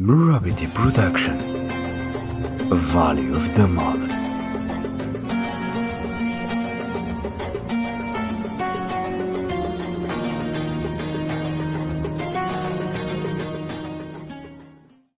Murabiti Production. Value of the Moment